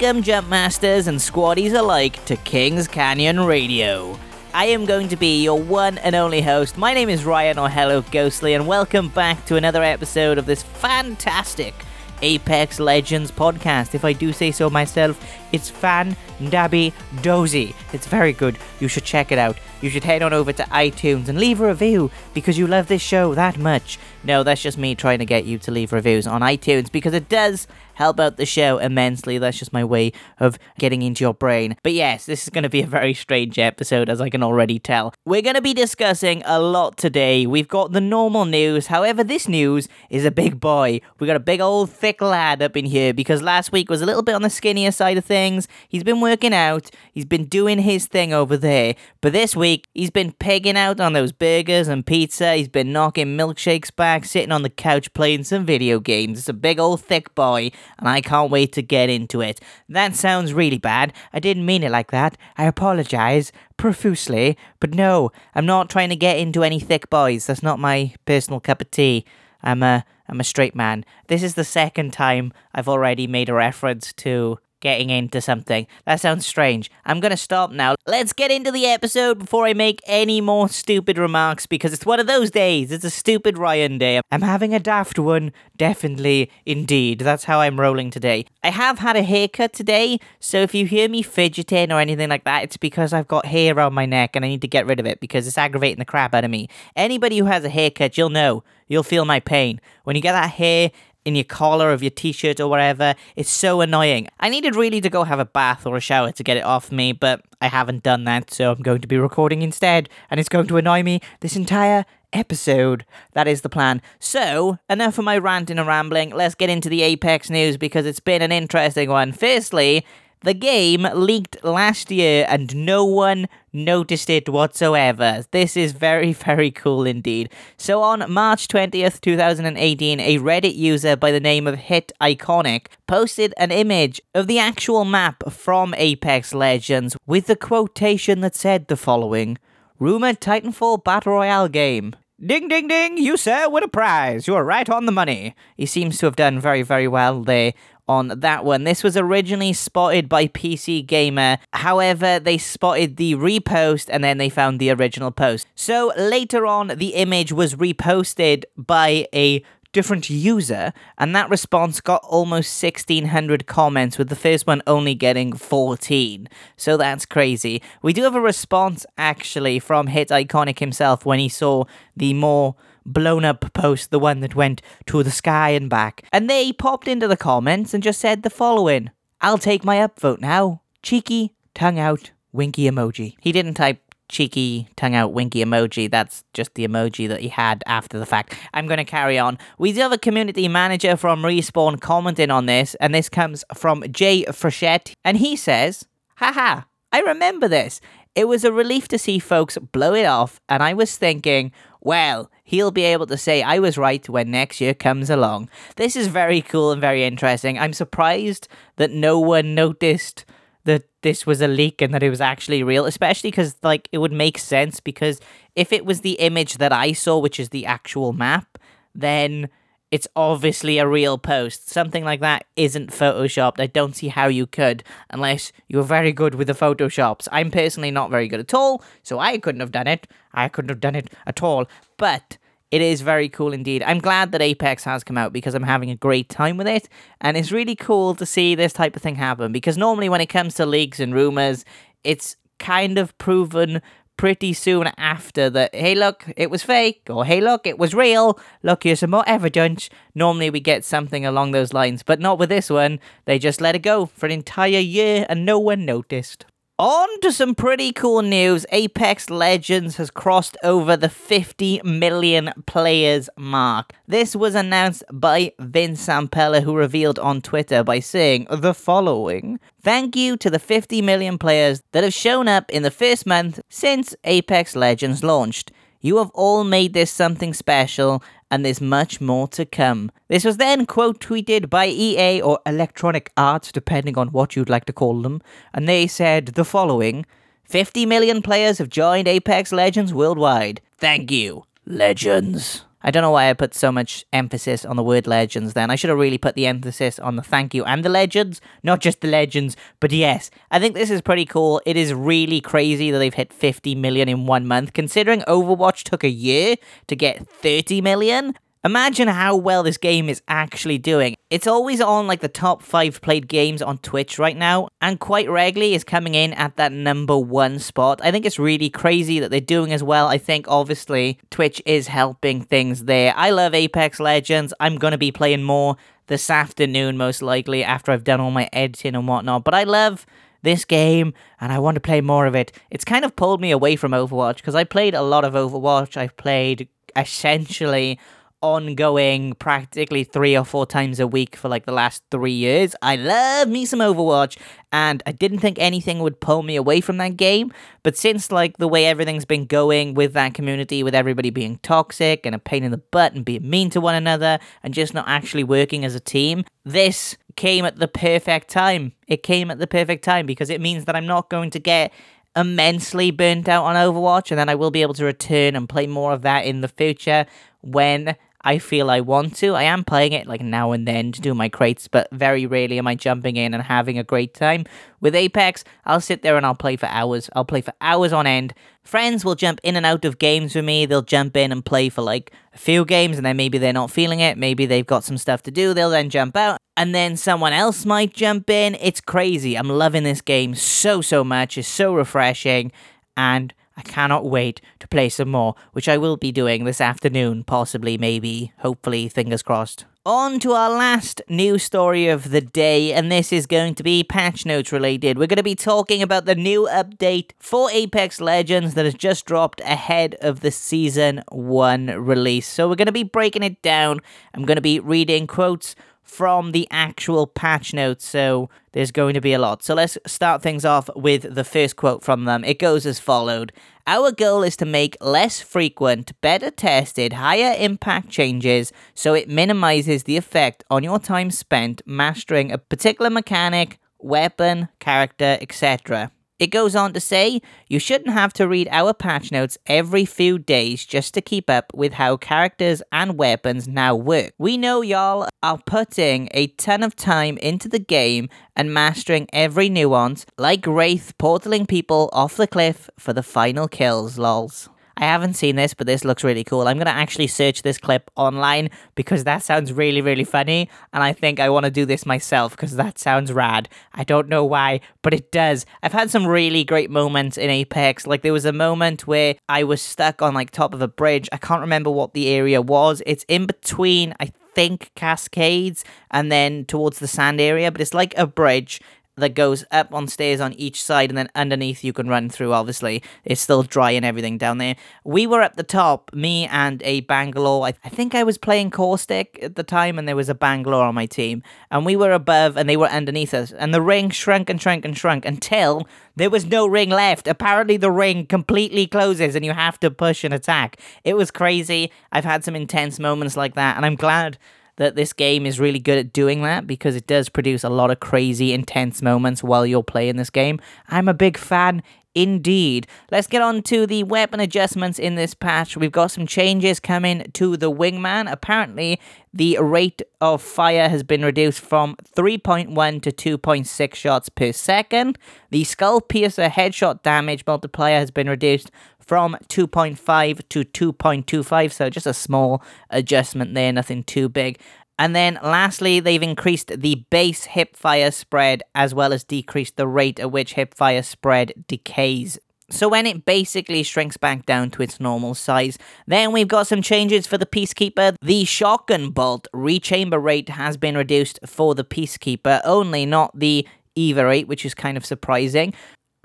Welcome, Jumpmasters and Squaddies alike, to Kings Canyon Radio. I am going to be your one and only host. My name is Ryan, or Hello Ghostly, and welcome back to another episode of this fantastic Apex Legends podcast. If I do say so myself, it's fan dabby dozy. It's very good. You should check it out. You should head on over to iTunes and leave a review because you love this show that much. No, that's just me trying to get you to leave reviews on iTunes because it does help out the show immensely. That's just my way of getting into your brain. But yes, this is going to be a very strange episode, as I can already tell. We're going to be discussing a lot today. We've got the normal news. However, this news is a big boy. We got a big old thick lad up in here because last week was a little bit on the skinnier side of things. He's been working out, he's been doing his thing over there. But this week, he's been pegging out on those burgers and pizza. He's been knocking milkshakes back, sitting on the couch playing some video games. It's a big old thick boy and I can't wait to get into it. That sounds really bad. I didn't mean it like that. I apologize profusely, but no, I'm not trying to get into any thick boys. That's not my personal cup of tea. I'm a I'm a straight man. This is the second time I've already made a reference to getting into something. That sounds strange. I'm gonna stop now. Let's get into the episode before I make any more stupid remarks because it's one of those days. It's a stupid Ryan day. I'm having a daft one, definitely, indeed. That's how I'm rolling today. I have had a haircut today, so if you hear me fidgeting or anything like that, it's because I've got hair around my neck and I need to get rid of it because it's aggravating the crap out of me. Anybody who has a haircut, you'll know. You'll feel my pain. When you get that hair in your collar of your t-shirt or whatever. It's so annoying. I needed really to go have a bath or a shower to get it off me, but I haven't done that, so I'm going to be recording instead, and it's going to annoy me this entire episode. That is the plan. So, enough of my ranting and rambling. Let's get into the Apex news because it's been an interesting one. Firstly, the game leaked last year and no one noticed it whatsoever. This is very, very cool indeed. So, on March 20th, 2018, a Reddit user by the name of Hit Iconic posted an image of the actual map from Apex Legends with the quotation that said the following Rumored Titanfall Battle Royale game. Ding, ding, ding, you, sir, win a prize. You are right on the money. He seems to have done very, very well there on that one. This was originally spotted by PC Gamer. However, they spotted the repost and then they found the original post. So later on, the image was reposted by a different user, and that response got almost 1600 comments, with the first one only getting 14. So that's crazy. We do have a response actually from Hit Iconic himself when he saw the more blown up post, the one that went to the sky and back. And they popped into the comments and just said the following I'll take my upvote now. Cheeky, tongue out, winky emoji. He didn't type cheeky tongue out winky emoji. That's just the emoji that he had after the fact. I'm going to carry on. We do have a community manager from Respawn commenting on this, and this comes from Jay Frechette, and he says, Haha, I remember this. It was a relief to see folks blow it off, and I was thinking, well, he'll be able to say I was right when next year comes along. This is very cool and very interesting. I'm surprised that no one noticed that this was a leak and that it was actually real, especially because like it would make sense because if it was the image that I saw, which is the actual map, then it's obviously a real post. Something like that isn't photoshopped. I don't see how you could unless you're very good with the photoshops. I'm personally not very good at all, so I couldn't have done it. I couldn't have done it at all. But it is very cool indeed. I'm glad that Apex has come out because I'm having a great time with it, and it's really cool to see this type of thing happen because normally when it comes to leaks and rumors, it's kind of proven pretty soon after that, hey, look, it was fake, or hey, look, it was real, look, here's some more evidence. Normally we get something along those lines, but not with this one. They just let it go for an entire year and no one noticed. On to some pretty cool news. Apex Legends has crossed over the 50 million players mark. This was announced by Vince Zampella, who revealed on Twitter by saying the following Thank you to the 50 million players that have shown up in the first month since Apex Legends launched. You have all made this something special, and there's much more to come. This was then quote tweeted by EA or Electronic Arts, depending on what you'd like to call them, and they said the following 50 million players have joined Apex Legends worldwide. Thank you, Legends. I don't know why I put so much emphasis on the word legends then. I should have really put the emphasis on the thank you and the legends, not just the legends. But yes, I think this is pretty cool. It is really crazy that they've hit 50 million in one month, considering Overwatch took a year to get 30 million. Imagine how well this game is actually doing. It's always on like the top five played games on Twitch right now, and quite regularly is coming in at that number one spot. I think it's really crazy that they're doing as well. I think obviously Twitch is helping things there. I love Apex Legends. I'm gonna be playing more this afternoon, most likely, after I've done all my editing and whatnot. But I love this game and I want to play more of it. It's kind of pulled me away from Overwatch because I played a lot of Overwatch. I've played essentially ongoing practically three or four times a week for like the last three years. I love me some Overwatch, and I didn't think anything would pull me away from that game. But since like the way everything's been going with that community, with everybody being toxic and a pain in the butt and being mean to one another and just not actually working as a team, this came at the perfect time. It came at the perfect time because it means that I'm not going to get immensely burnt out on Overwatch, and then I will be able to return and play more of that in the future when I feel I want to. I am playing it like now and then to do my crates, but very rarely am I jumping in and having a great time. With Apex, I'll sit there and I'll play for hours. I'll play for hours on end. Friends will jump in and out of games with me. They'll jump in and play for like a few games and then maybe they're not feeling it. Maybe they've got some stuff to do. They'll then jump out and then someone else might jump in. It's crazy. I'm loving this game so, so much. It's so refreshing and I cannot wait to play some more, which I will be doing this afternoon, possibly, maybe, hopefully, fingers crossed. On to our last news story of the day, and this is going to be patch notes related. We're going to be talking about the new update for Apex Legends that has just dropped ahead of the Season 1 release. So we're going to be breaking it down. I'm going to be reading quotes from the actual patch notes, so there's going to be a lot. So let's start things off with the first quote from them. It goes as followed Our goal is to make less frequent, better tested, higher impact changes so it minimizes the effect on your time spent mastering a particular mechanic, weapon, character, etc. It goes on to say, you shouldn't have to read our patch notes every few days just to keep up with how characters and weapons now work. We know y'all are putting a ton of time into the game and mastering every nuance, like Wraith portaling people off the cliff for the final kills, lols. I haven't seen this, but this looks really cool. I'm going to actually search this clip online because that sounds really, really funny. And I think I want to do this myself because that sounds rad. I don't know why, but it does. I've had some really great moments in Apex. Like there was a moment where I was stuck on like top of a bridge. I can't remember what the area was. It's in between, I think cascades and then towards the sand area, but it's like a bridge that goes up on stairs on each side and then underneath you can run through obviously. It's still dry and everything down there. We were at the top me and a bangalore i, I think i was playing caustic at the time and there was a bangalore on my team. And we were above and they were underneath us. And the ring shrunk and shrunk and shrunk until there was no ring left. Apparently the ring completely closes and you have to push and attack. It was crazy. I've had some intense moments like that and i'm glad that this game is really good at doing that because it does produce a lot of crazy, intense moments while you're playing this game. I'm a big fan indeed. Let's get on to the weapon adjustments in this patch. We've got some changes coming to the Wingman. Apparently, the rate of fire has been reduced from 3.1 to 2.6 shots per second. The Skull Piercer headshot damage multiplier has been reduced from 2.5 to 2.25, so just a small adjustment there, nothing too big. And then lastly, they've increased the base hipfire spread as well as decreased the rate at which hipfire spread decays. So when it basically shrinks back down to its normal size, then we've got some changes for the Peacekeeper. The shotgun bolt rechamber rate has been reduced for the Peacekeeper, only not the EVA rate, which is kind of surprising.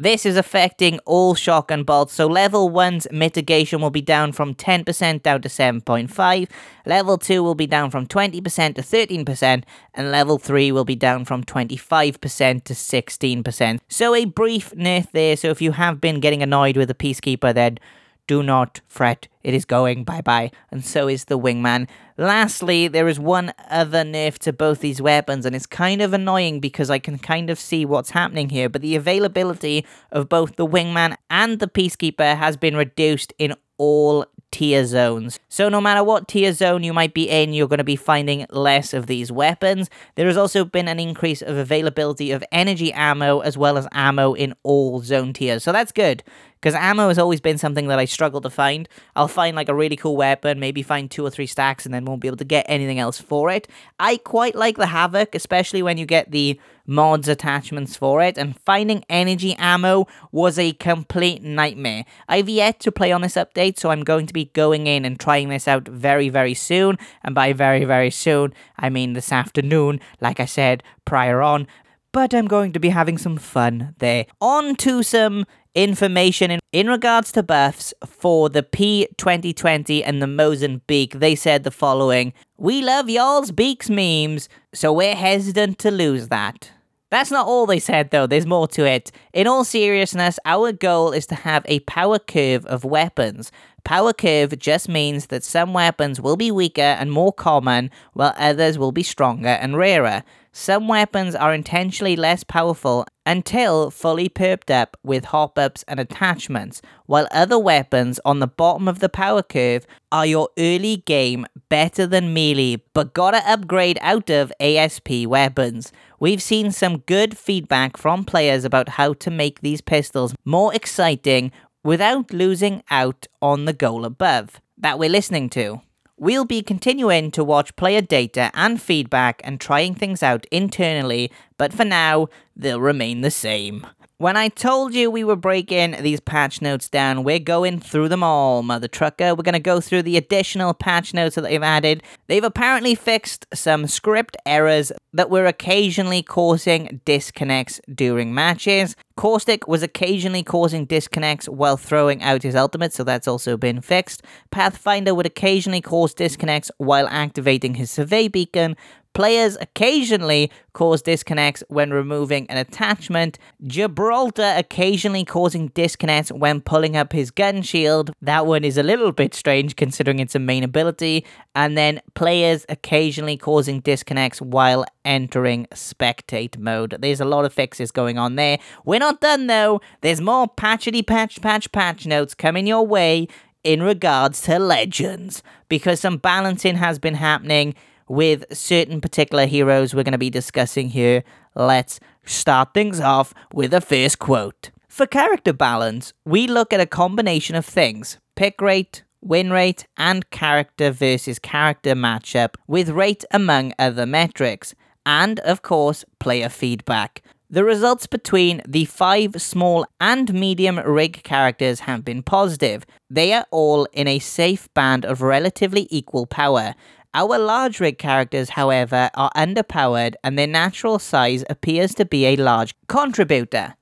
This is affecting all shotgun bolts, so level 1's mitigation will be down from 10% down to 7.5, level 2 will be down from 20% to 13%, and level 3 will be down from 25% to 16%. So a brief nerf there, so if you have been getting annoyed with the Peacekeeper then do not fret, it is going. Bye bye, and so is the wingman. Lastly, there is one other nerf to both these weapons, and it's kind of annoying because I can kind of see what's happening here, but the availability of both the wingman and the peacekeeper has been reduced in all tier zones. So, no matter what tier zone you might be in, you're going to be finding less of these weapons. There has also been an increase of availability of energy ammo as well as ammo in all zone tiers. So, that's good because ammo has always been something that I struggle to find. I'll find like a really cool weapon, maybe find two or three stacks, and then won't be able to get anything else for it. I quite like the Havoc, especially when you get the mods attachments for it, and finding energy ammo was a complete nightmare. I've yet to play on this update, so I'm going to be going in and trying this out very, very soon. And by very, very soon, I mean this afternoon, like I said prior on but I'm going to be having some fun there. On to some information in, in regards to buffs for the P2020 and the Mozambique. They said the following We love y'all's beaks memes, so we're hesitant to lose that. That's not all they said, though, there's more to it. In all seriousness, our goal is to have a power curve of weapons. Power curve just means that some weapons will be weaker and more common, while others will be stronger and rarer. Some weapons are intentionally less powerful until fully perped up with hop ups and attachments, while other weapons on the bottom of the power curve are your early game better than melee but gotta upgrade out of ASP weapons. We've seen some good feedback from players about how to make these pistols more exciting without losing out on the goal above that we're listening to. We'll be continuing to watch player data and feedback and trying things out internally, but for now, they'll remain the same. When I told you we were breaking these patch notes down, we're going through them all, Mother Trucker. We're going to go through the additional patch notes that they've added. They've apparently fixed some script errors that were occasionally causing disconnects during matches. Caustic was occasionally causing disconnects while throwing out his ultimate, so that's also been fixed. Pathfinder would occasionally cause disconnects while activating his survey beacon, Players occasionally cause disconnects when removing an attachment. Gibraltar occasionally causing disconnects when pulling up his gun shield. That one is a little bit strange considering it's a main ability. And then players occasionally causing disconnects while entering spectate mode. There's a lot of fixes going on there. We're not done though. There's more patchety patch patch patch notes coming your way in regards to legends because some balancing has been happening with certain particular heroes we're going to be discussing here. Let's start things off with a first quote. For character balance, we look at a combination of things pick rate, win rate, and character versus character matchup, with rate among other metrics, and of course, player feedback. The results between the five small and medium rig characters have been positive. They are all in a safe band of relatively equal power, our large rig characters, however, are underpowered and their natural size appears to be a large contributor.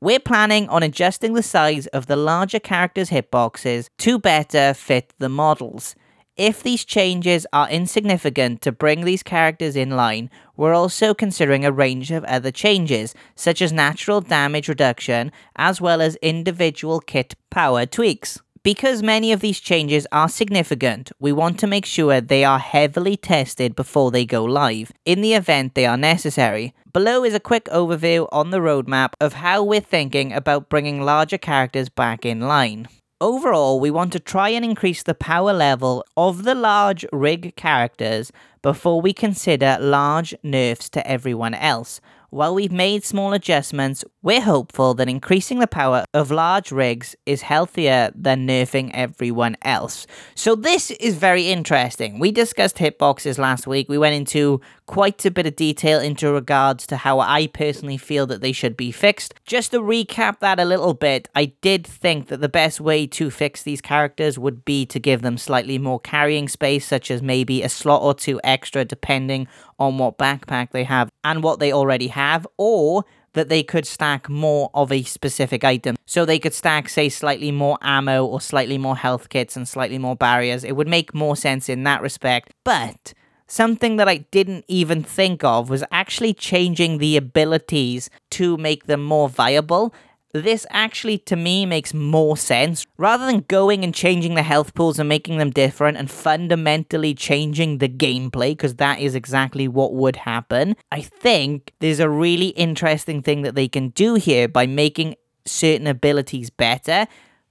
We're planning on adjusting the size of the larger characters' hitboxes to better fit the models. If these changes are insignificant to bring these characters in line, we're also considering a range of other changes, such as natural damage reduction, as well as individual kit power tweaks. Because many of these changes are significant, we want to make sure they are heavily tested before they go live, in the event they are necessary. Below is a quick overview on the roadmap of how we're thinking about bringing larger characters back in line. Overall, we want to try and increase the power level of the large rig characters before we consider large nerfs to everyone else, while we've made small adjustments, we're hopeful that increasing the power of large rigs is healthier than nerfing everyone else. So, this is very interesting. We discussed hitboxes last week. We went into quite a bit of detail into regards to how I personally feel that they should be fixed. Just to recap that a little bit, I did think that the best way to fix these characters would be to give them slightly more carrying space, such as maybe a slot or two extra, depending on what backpack they have and what they already have, or that they could stack more of a specific item. So they could stack, say, slightly more ammo or slightly more health kits and slightly more barriers. It would make more sense in that respect. But something that I didn't even think of was actually changing the abilities to make them more viable this actually to me makes more sense. Rather than going and changing the health pools and making them different and fundamentally changing the gameplay, because that is exactly what would happen, I think there's a really interesting thing that they can do here by making certain abilities better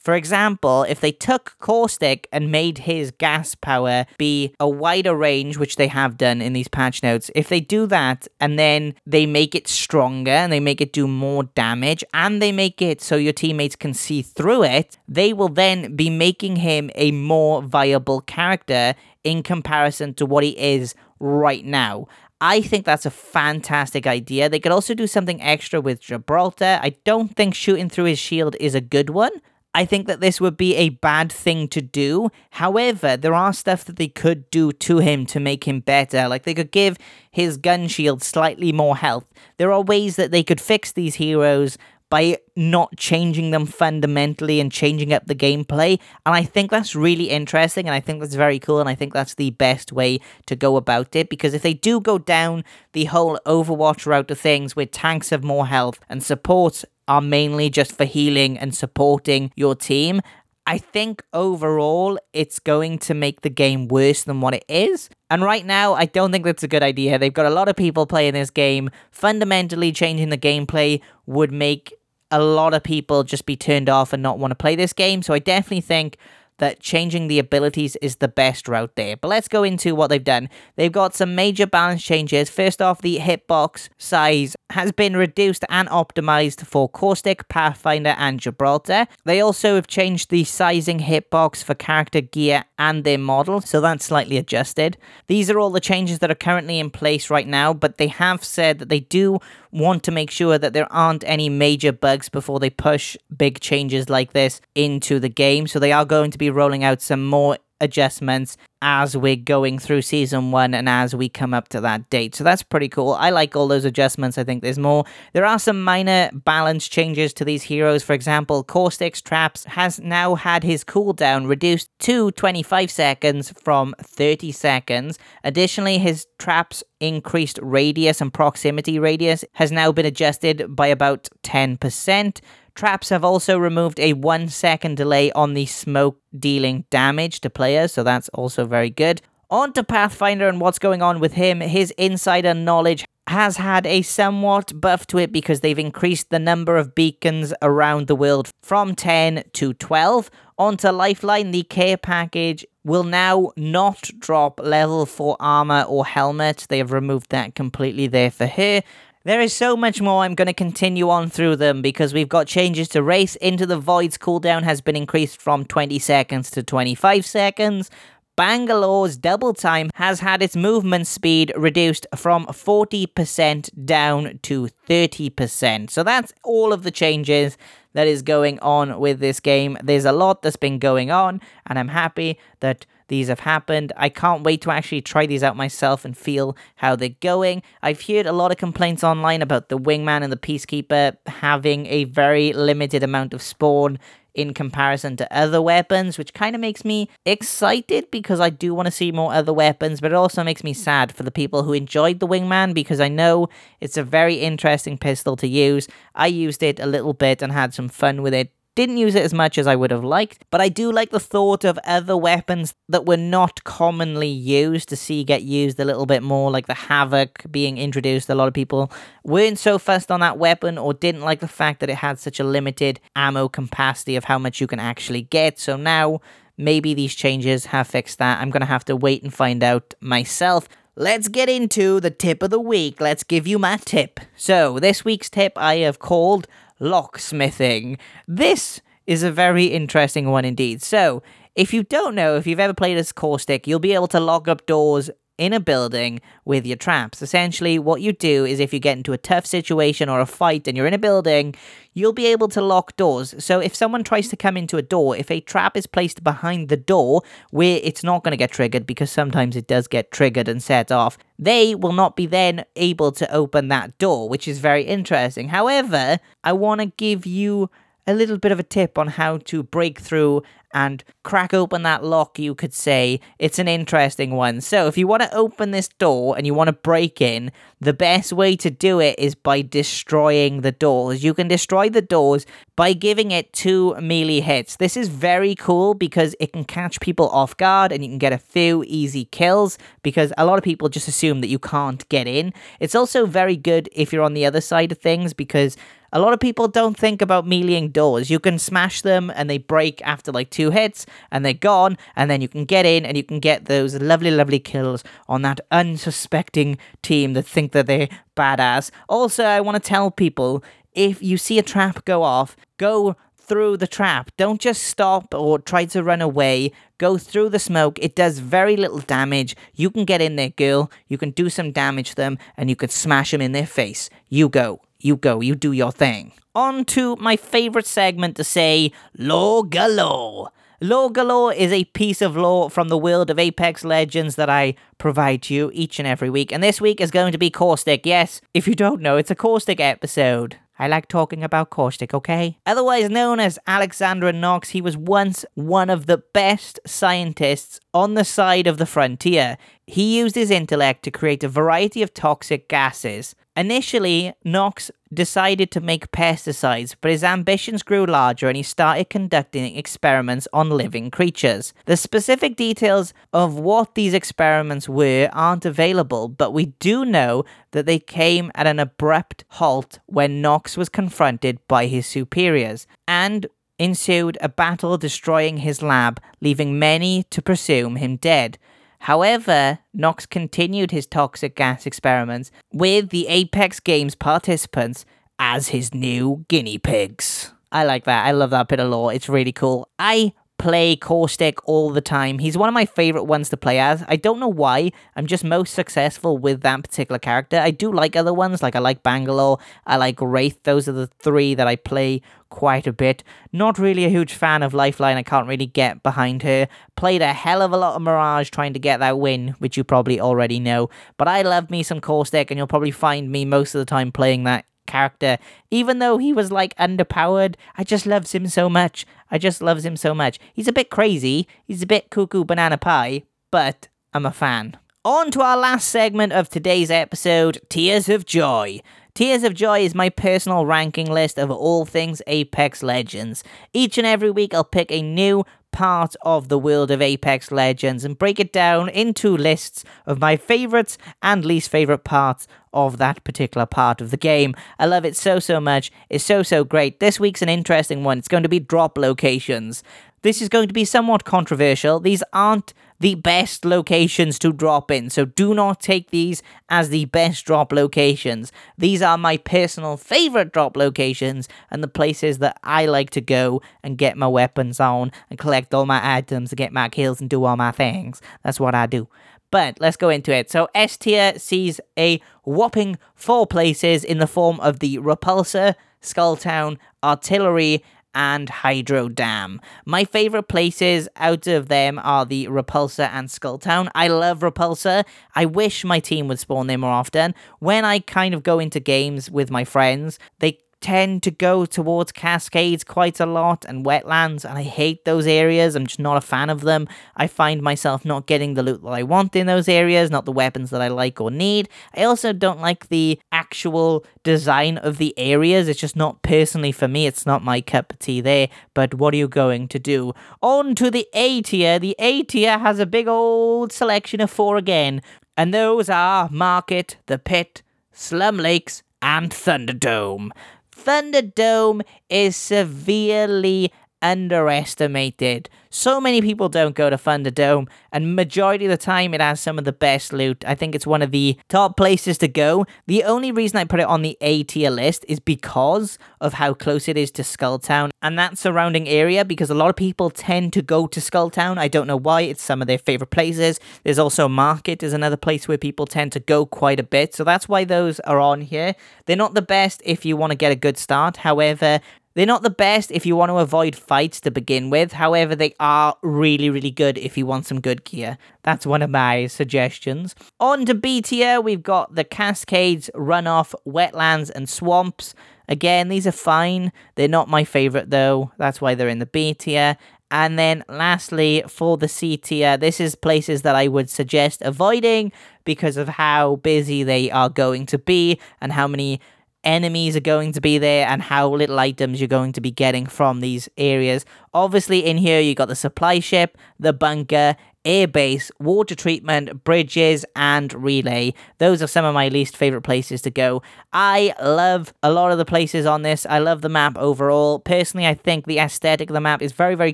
For example, if they took Caustic and made his gas power be a wider range, which they have done in these patch notes, if they do that and then they make it stronger and they make it do more damage and they make it so your teammates can see through it, they will then be making him a more viable character in comparison to what he is right now. I think that's a fantastic idea. They could also do something extra with Gibraltar. I don't think shooting through his shield is a good one. I think that this would be a bad thing to do. However, there are stuff that they could do to him to make him better. Like they could give his gun shield slightly more health. There are ways that they could fix these heroes by not changing them fundamentally and changing up the gameplay. And I think that's really interesting and I think that's very cool. And I think that's the best way to go about it because if they do go down the whole Overwatch route of things where tanks have more health and supports are mainly just for healing and supporting your team, I think overall it's going to make the game worse than what it is. And right now, I don't think that's a good idea. They've got a lot of people playing this game. Fundamentally changing the gameplay would make a lot of people just be turned off and not want to play this game. So I definitely think that changing the abilities is the best route there. But let's go into what they've done. They've got some major balance changes. First off, the hitbox size has been reduced and optimized for Caustic, Pathfinder, and Gibraltar. They also have changed the sizing hitbox for character gear and their model, so that's slightly adjusted. These are all the changes that are currently in place right now, but they have said that they do want to make sure that there aren't any major bugs before they push big changes like this into the game. So they are going to be rolling out some more adjustments as we're going through season one and as we come up to that date. So that's pretty cool. I like all those adjustments. I think there's more. There are some minor balance changes to these heroes. For example, Caustic's Traps has now had his cooldown reduced to 25 seconds from 30 seconds. Additionally, his traps increased radius and proximity radius has now been adjusted by about 10%. Traps have also removed a one second delay on the smoke dealing damage to players, so that's also very good. On to Pathfinder and what's going on with him. His insider knowledge has had a somewhat buff to it because they've increased the number of beacons around the world from 10 to 12. Onto Lifeline, the care package will now not drop level 4 armor or helmet. They have removed that completely there for her. There is so much more. I'm going to continue on through them because we've got changes to Wraith's into the Void's cooldown has been increased from 20 seconds to 25 seconds. Bangalore's double time has had its movement speed reduced from 40% down to 30%. So that's all of the changes that is going on with this game. There's a lot that's been going on, and I'm happy that these have happened. I can't wait to actually try these out myself and feel how they're going. I've heard a lot of complaints online about the Wingman and the Peacekeeper having a very limited amount of spawn in comparison to other weapons, which kind of makes me excited because I do want to see more other weapons, but it also makes me sad for the people who enjoyed the Wingman because I know it's a very interesting pistol to use. I used it a little bit and had some fun with it didn't use it as much as I would have liked, but I do like the thought of other weapons that were not commonly used to see get used a little bit more, like the Havoc being introduced. A lot of people weren't so fussed on that weapon or didn't like the fact that it had such a limited ammo capacity of how much you can actually get. So now maybe these changes have fixed that. I'm going to have to wait and find out myself. Let's get into the tip of the week. Let's give you my tip. So, this week's tip I have called locksmithing. This is a very interesting one indeed. So, if you don't know, if you've ever played as Caustic, you'll be able to lock up doors in a building with your traps. Essentially, what you do is if you get into a tough situation or a fight and you're in a building, you'll be able to lock doors. So if someone tries to come into a door, if a trap is placed behind the door where it's not going to get triggered because sometimes it does get triggered and set off, they will not be then able to open that door, which is very interesting. However, I want to give you a little bit of a tip on how to break through and crack open that lock, you could say. It's an interesting one. So, if you want to open this door and you want to break in, the best way to do it is by destroying the doors. You can destroy the doors by giving it two melee hits. This is very cool because it can catch people off guard and you can get a few easy kills because a lot of people just assume that you can't get in. It's also very good if you're on the other side of things because A lot of people don't think about meleeing doors. You can smash them and they break after like two hits and they're gone, and then you can get in and you can get those lovely, lovely kills on that unsuspecting team that think that they're badass. Also, I want to tell people if you see a trap go off, go through the trap. Don't just stop or try to run away. Go through the smoke. It does very little damage. You can get in there, girl. You can do some damage to them and you can smash them in their face. You go. You go. You do your thing. On to my favorite segment to say, Lore Galore. Lore Galore is a piece of lore from the world of Apex Legends that I provide to you each and every week. And this week is going to be Caustic. Yes, if you don't know, it's a Caustic episode. I like talking about Caustic, okay? Otherwise known as Alexandra Nox, he was once one of the best scientists on the side of the frontier. He used his intellect to create a variety of toxic gases. Initially, Nox decided to make pesticides, but his ambitions grew larger and he started conducting experiments on living creatures. The specific details of what these experiments were aren't available, but we do know that they came at an abrupt halt when Nox was confronted by his superiors, and ensued a battle destroying his lab, leaving many to presume him dead. However, Nox continued his toxic gas experiments with the Apex Games participants as his new guinea pigs. I like that. I love that bit of lore. It's really cool. I play Caustic all the time. He's one of my favorite ones to play as. I don't know why. I'm just most successful with that particular character. I do like other ones, like I like Bangalore, I like Wraith. Those are the three that I play quite a bit. Not really a huge fan of Lifeline. I can't really get behind her. Played a hell of a lot of Mirage trying to get that win, which you probably already know. But I love me some Caustic, and you'll probably find me most of the time playing that character. Even though he was like underpowered, I just loves him so much. I just loves him so much. He's a bit crazy, he's a bit cuckoo banana pie, but I'm a fan. On to our last segment of today's episode Tiers of Joy. Tiers of Joy is my personal ranking list of all things Apex Legends. Each and every week, I'll pick a new part of the world of Apex Legends and break it down into lists of my favourites and least favourite parts of that particular part of the game. I love it so, so much. It's so, so great. This week's an interesting one. It's going to be drop locations. This is going to be somewhat controversial. These aren't the best locations to drop in. So do not take these as the best drop locations. These are my personal favorite drop locations and the places that I like to go and get my weapons on and collect all my items and get my kills and do all my things. That's what I do. But let's go into it. So S tier sees a whopping four places in the form of the Repulsor, Skulltown, Artillery, and Hydro Dam. My favorite places out of them are the Repulsor and Skulltown. I love Repulsor. I wish my team would spawn there more often. When I kind of go into games with my friends, they tend to go towards cascades quite a lot and wetlands, and I hate those areas. I'm just not a fan of them. I find myself not getting the loot that I want in those areas, not the weapons that I like or need. I also don't like the actual design of the areas. It's just not personally for me. It's not my cup of tea there. But what are you going to do? On to the A tier. The A tier has a big old selection of four again. And those are Market, The Pit, Slum Lakes, and Thunderdome. Thunderdome is severely underestimated. So many people don't go to Thunderdome, and majority of the time it has some of the best loot. I think it's one of the top places to go. The only reason I put it on the A tier list is because of how close it is to Skulltown and that surrounding area because a lot of people tend to go to Skulltown. I don't know why, it's some of their favorite places. There's also Market is another place where people tend to go quite a bit. So that's why those are on here. They're not the best if you want to get a good start. However, they're not the best if you want to avoid fights to begin with. However, they are really, really good if you want some good gear. That's one of my suggestions. On to B tier, we've got the Cascades, Runoff, Wetlands, and Swamps. Again, these are fine. They're not my favorite though. That's why they're in the B tier. And then lastly, for the C tier, this is places that I would suggest avoiding because of how busy they are going to be and how many enemies are going to be there and how little items you're going to be getting from these areas. Obviously, in here, you got the supply ship, the bunker, airbase, water treatment, bridges, and relay. Those are some of my least favorite places to go. I love a lot of the places on this. I love the map overall. Personally, I think the aesthetic of the map is very, very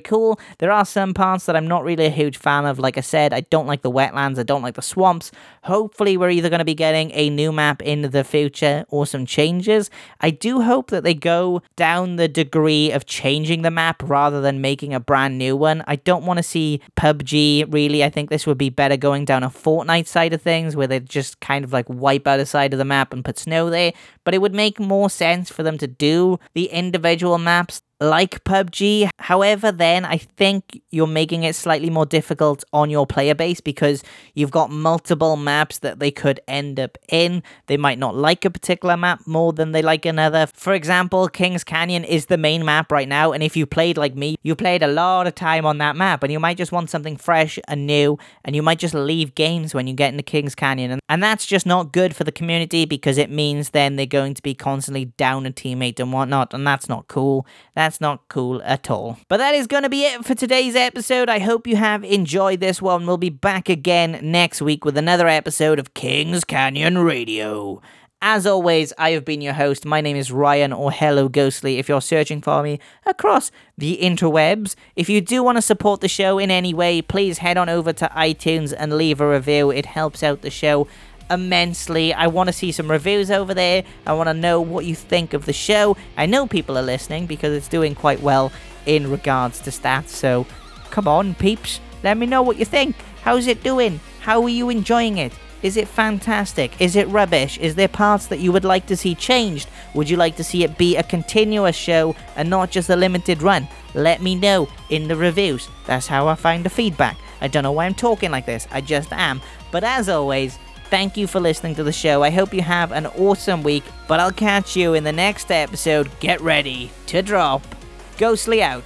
cool. There are some parts that I'm not really a huge fan of. Like I said, I don't like the wetlands, I don't like the swamps. Hopefully, we're either going to be getting a new map in the future or some changes. I do hope that they go down the degree of changing the map rather than making a brand new one. I don't want to see PUBG really. I think this would be better going down a Fortnite side of things where they just kind of like wipe out a side of the map and put snow there. But it would make more sense for them to do the individual maps like PUBG. However, then I think you're making it slightly more difficult on your player base because you've got multiple maps that they could end up in. They might not like a particular map more than they like another. For example, Kings Canyon is the main map right now, and if you played like me, you played a lot of time on that map, and you might just want something fresh and new, and you might just leave games when you get into Kings Canyon. And, and that's just not good for the community because it means then they're going to be constantly down a teammate and whatnot, and that's not cool. That's that's not cool at all. But that is going to be it for today's episode. I hope you have enjoyed this one. We'll be back again next week with another episode of Kings Canyon Radio. As always, I have been your host. My name is Ryan or Hello Ghostly if you're searching for me across the interwebs. If you do want to support the show in any way, please head on over to iTunes and leave a review. It helps out the show immensely. I want to see some reviews over there. I want to know what you think of the show. I know people are listening because it's doing quite well in regards to stats. So come on, peeps. Let me know what you think. How's it doing? How are you enjoying it? Is it fantastic? Is it rubbish? Is there parts that you would like to see changed? Would you like to see it be a continuous show and not just a limited run? Let me know in the reviews. That's how I find the feedback. I don't know why I'm talking like this, I just am. But as always, Thank you for listening to the show. I hope you have an awesome week, but I'll catch you in the next episode. Get ready to drop. Ghostly out.